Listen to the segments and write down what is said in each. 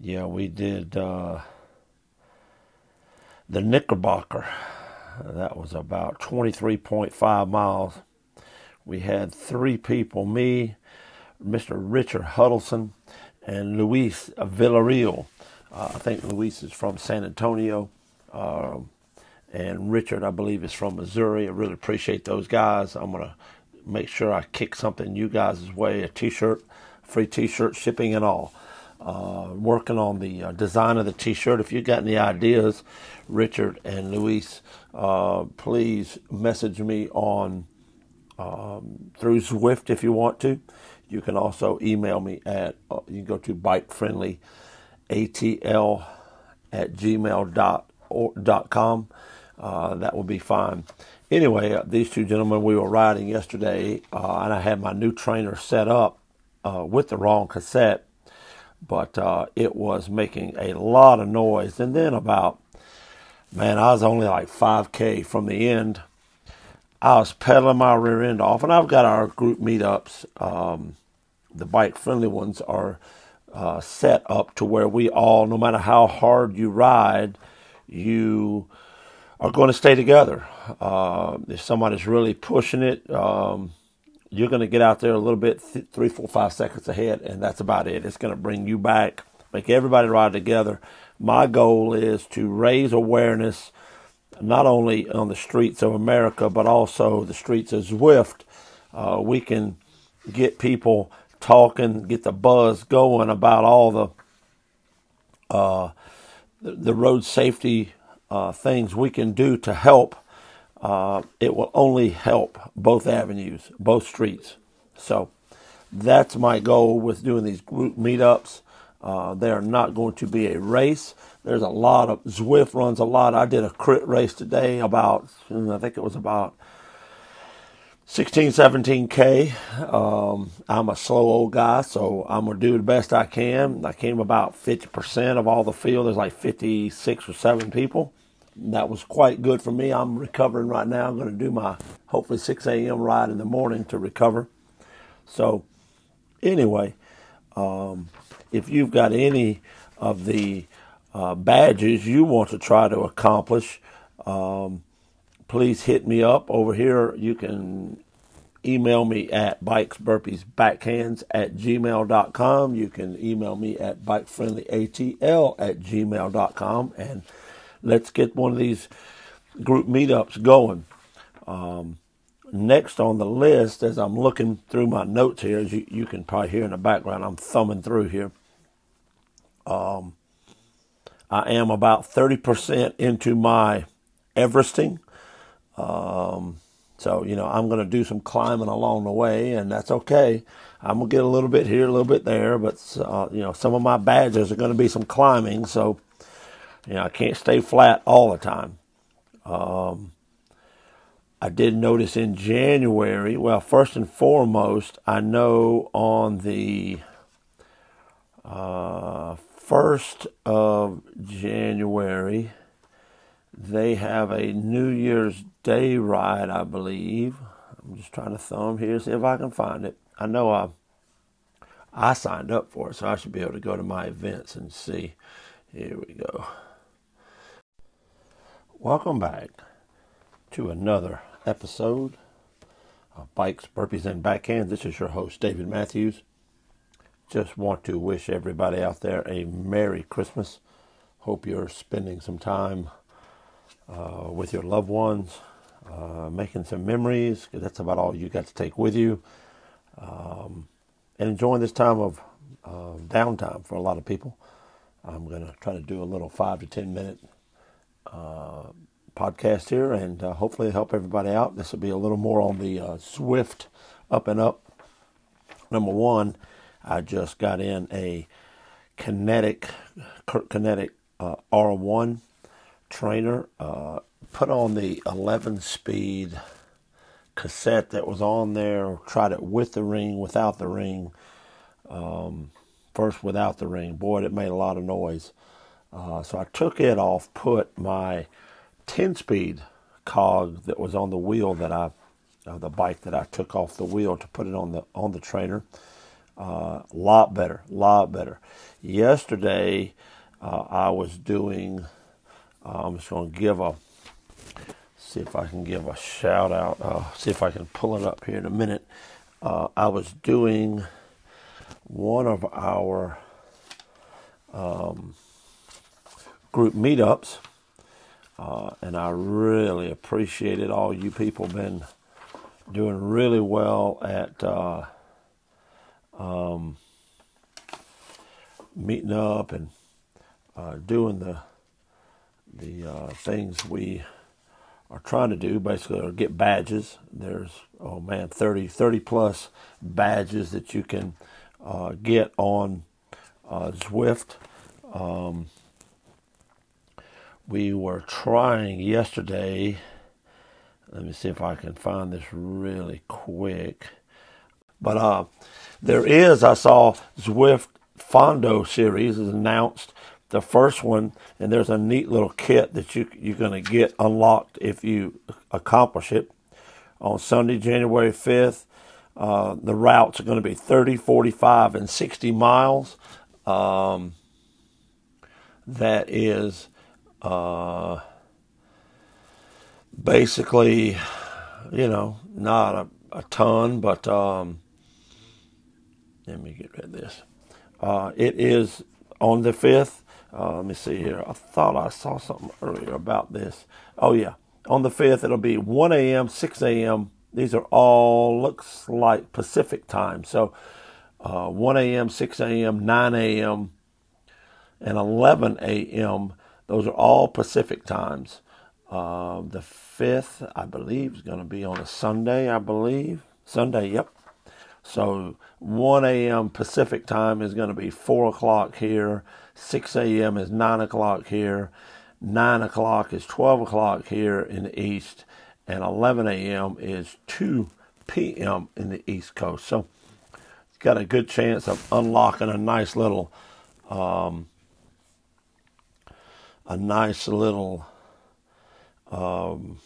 Yeah, we did uh, the Knickerbocker. That was about 23.5 miles. We had three people me, Mr. Richard Huddleston, and Luis Villarreal. Uh, I think Luis is from San Antonio. Um, and Richard, I believe, is from Missouri. I really appreciate those guys. I'm going to make sure I kick something you guys' way a t shirt, free t shirt, shipping and all. Uh, working on the uh, design of the t shirt. If you got any ideas, Richard and Luis, uh, please message me on um, through Zwift if you want to. You can also email me at, uh, you can go to bikefriendlyatl at gmail.com. Uh, that will be fine. Anyway, uh, these two gentlemen, we were riding yesterday, and I had my new trainer set up with the wrong cassette, but uh, it was making a lot of noise. And then about, man, I was only like 5K from the end. I was pedaling my rear end off, and I've got our group meetups. Um, the bike friendly ones are uh, set up to where we all, no matter how hard you ride, you are going to stay together. Uh, if somebody's really pushing it, um, you're going to get out there a little bit, th- three, four, five seconds ahead, and that's about it. It's going to bring you back, make everybody ride together. My goal is to raise awareness not only on the streets of America, but also the streets of Zwift. Uh, we can get people talking, get the buzz going about all the uh, the road safety uh, things we can do to help, it will only help both avenues, both streets. So that's my goal with doing these group meetups. Uh, they are not going to be a race. There's a lot of Zwift runs a lot. I did a crit race today about I think it was about 16, 17K. Um, I'm a slow old guy, so I'm going to do the best I can. I came about 50% of all the field. There's like 56 or 7 people that was quite good for me. I'm recovering right now. I'm going to do my hopefully 6 a.m. ride in the morning to recover. So, anyway, um, if you've got any of the uh, badges you want to try to accomplish, um, please hit me up over here. You can email me at bikesburpeesbackhands at gmail.com. You can email me at bikefriendlyatl at gmail.com. And let's get one of these group meetups going. Um, next on the list, as I'm looking through my notes here, as you, you can probably hear in the background, I'm thumbing through here. Um, I am about 30% into my Everesting. Um, so, you know, I'm going to do some climbing along the way, and that's okay. I'm going to get a little bit here, a little bit there, but, uh, you know, some of my badges are going to be some climbing. So, you know, I can't stay flat all the time. Um, I did notice in January, well, first and foremost, I know on the uh, first of January, they have a New Year's Day ride, I believe. I'm just trying to thumb here, see if I can find it. I know I I signed up for it, so I should be able to go to my events and see. Here we go. Welcome back to another episode of Bikes, Burpees, and Backhands. This is your host, David Matthews. Just want to wish everybody out there a Merry Christmas. Hope you're spending some time uh, with your loved ones, uh, making some memories, because that's about all you got to take with you, um, and enjoying this time of uh, downtime for a lot of people. I'm going to try to do a little five to ten minute uh, podcast here and uh, hopefully help everybody out. This will be a little more on the uh, Zwift up and up. Number one, I just got in a kinetic, Kinetic uh, R1 trainer. Uh, put on the 11 speed cassette that was on there. Tried it with the ring, without the ring. Um, first without the ring. Boy, it made a lot of noise. Uh, so I took it off, put my 10 speed cog that was on the wheel that I, uh, the bike that I took off the wheel to put it on the on the trainer. A uh, lot better, lot better. yesterday uh, I was doing. Uh, I'm just going to give a see if I can give a shout out. Uh, see if I can pull it up here in a minute. I was doing one of our um, group meetups, uh, and I really appreciated all you people been doing really well at uh, um, meeting up and uh, doing the the uh, things we are trying to do basically are get badges. There's oh man, 30, 30 plus badges that you can uh, get on uh, Zwift. Um, we were trying yesterday. Let me see if I can find this really quick. But uh, there is, I saw Zwift Fondo series is announced the first one, and there's a neat little kit that you you're going to get unlocked if you accomplish it on Sunday, January 5th. Uh, the routes are going to be 30, 45, and 60 miles. Um, that is uh, basically, you know, not a, a ton, but um, let me get rid of this. Uh, it is on the 5th. Uh, let me see here. I thought I saw something earlier about this. Oh, yeah. On the 5th, it'll be 1 a.m., 6 a.m. These are all, looks like Pacific time. So uh, 1 a.m., 6 a.m., 9 a.m., and 11 a.m. Those are all Pacific times. Uh, the 5th, I believe, is going to be on a Sunday, I believe. Sunday, yep. So 1 a.m. Pacific time is going to be 4 o'clock here. 6 a.m. is 9 o'clock here. 9 o'clock is 12 o'clock here in the east. And 11 a.m. is 2 p.m. in the east coast. So it's got a good chance of unlocking a nice little, um, a nice little um,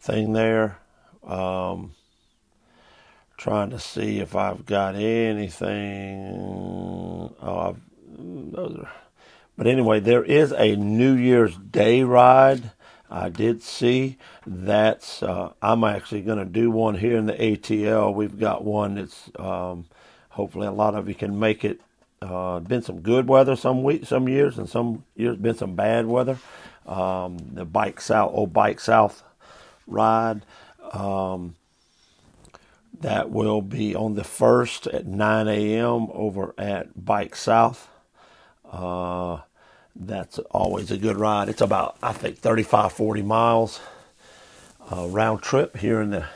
thing there. Um, trying to see if I've got anything. Oh, are. But anyway, there is a New Year's Day ride. I did see that's. Uh, I'm actually going to do one here in the ATL. We've got one that's. Um, hopefully, a lot of you can make it. Uh, been some good weather some week, some years, and some years been some bad weather. Um, the bike south, old bike south ride. Um, that will be on the 1st at 9 a.m. over at Bike South. Uh, that's always a good ride. It's about, I think, 35, 40 miles uh, round trip here in the,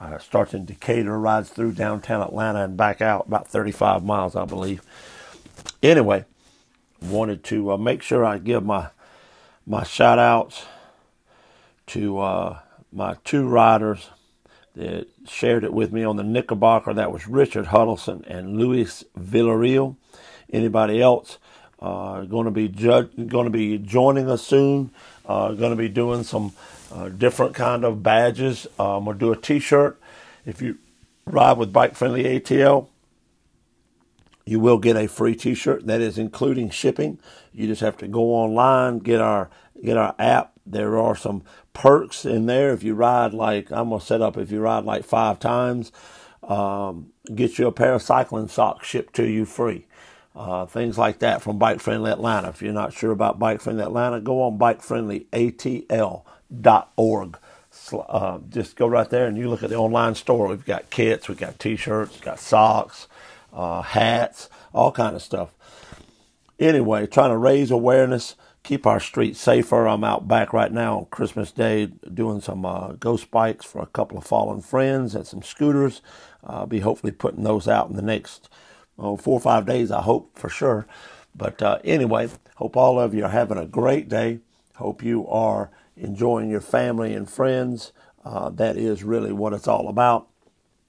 uh, starts in Decatur, rides through downtown Atlanta and back out about 35 miles, I believe. Anyway, wanted to uh, make sure I give my, my shout outs to uh, my two riders that shared it with me on the Knickerbocker. That was Richard Huddleston and Luis Villarreal. Anybody else uh, going to be judge, going to be joining us soon? Uh, going to be doing some uh, different kind of badges. Going to do a T-shirt. If you ride with Bike Friendly ATL, you will get a free T-shirt. That is including shipping. You just have to go online, get our get our app. There are some perks in there. If you ride like I'm gonna set up, if you ride like five times, um, get you a pair of cycling socks shipped to you free. Uh, things like that from Bike Friendly Atlanta. If you're not sure about Bike Friendly Atlanta, go on bikefriendlyatl.org. Uh, just go right there and you look at the online store. We've got kits, we've got t-shirts, got socks, uh, hats, all kind of stuff. Anyway, trying to raise awareness keep our streets safer. I'm out back right now on Christmas Day doing some uh, ghost bikes for a couple of fallen friends and some scooters. I'll be hopefully putting those out in the next oh, four or five days, I hope for sure. But uh, anyway, hope all of you are having a great day. Hope you are enjoying your family and friends. Uh, that is really what it's all about.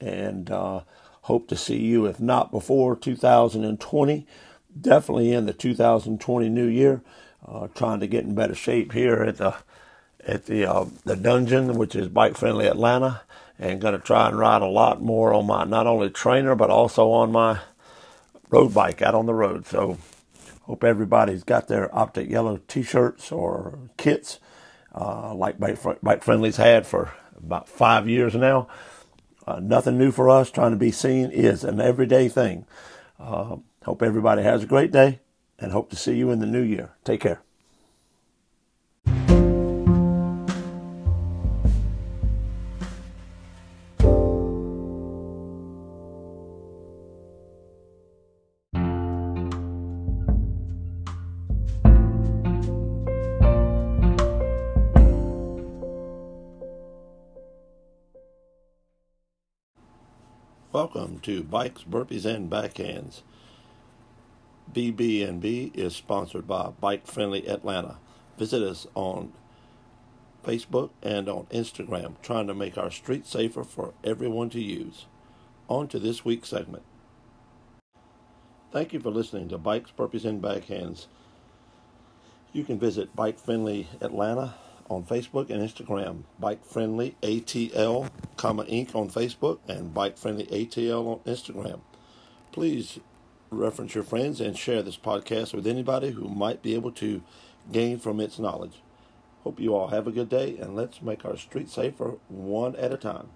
And uh, hope to see you, if not before 2020, definitely in the 2020 new year uh, trying to get in better shape here at the at the uh, the dungeon, which is bike friendly Atlanta, and going to try and ride a lot more on my not only trainer but also on my road bike out on the road. So hope everybody's got their Optic Yellow T-shirts or kits uh, like Bike, Bike Friendly's had for about five years now. Uh, nothing new for us. Trying to be seen is an everyday thing. Uh, hope everybody has a great day and hope to see you in the new year. Take care. Welcome to Bikes, Burpees, and Backhands. BB&B is sponsored by Bike Friendly Atlanta. Visit us on Facebook and on Instagram, trying to make our streets safer for everyone to use. On to this week's segment. Thank you for listening to Bikes, Burpees, and Backhands. You can visit Bike Friendly Atlanta on Facebook and Instagram. Bike Friendly ATL, comma Inc. on Facebook and Bike Friendly ATL on Instagram. Please reference your friends and share this podcast with anybody who might be able to gain from its knowledge. Hope you all have a good day and let's make our streets safer one at a time.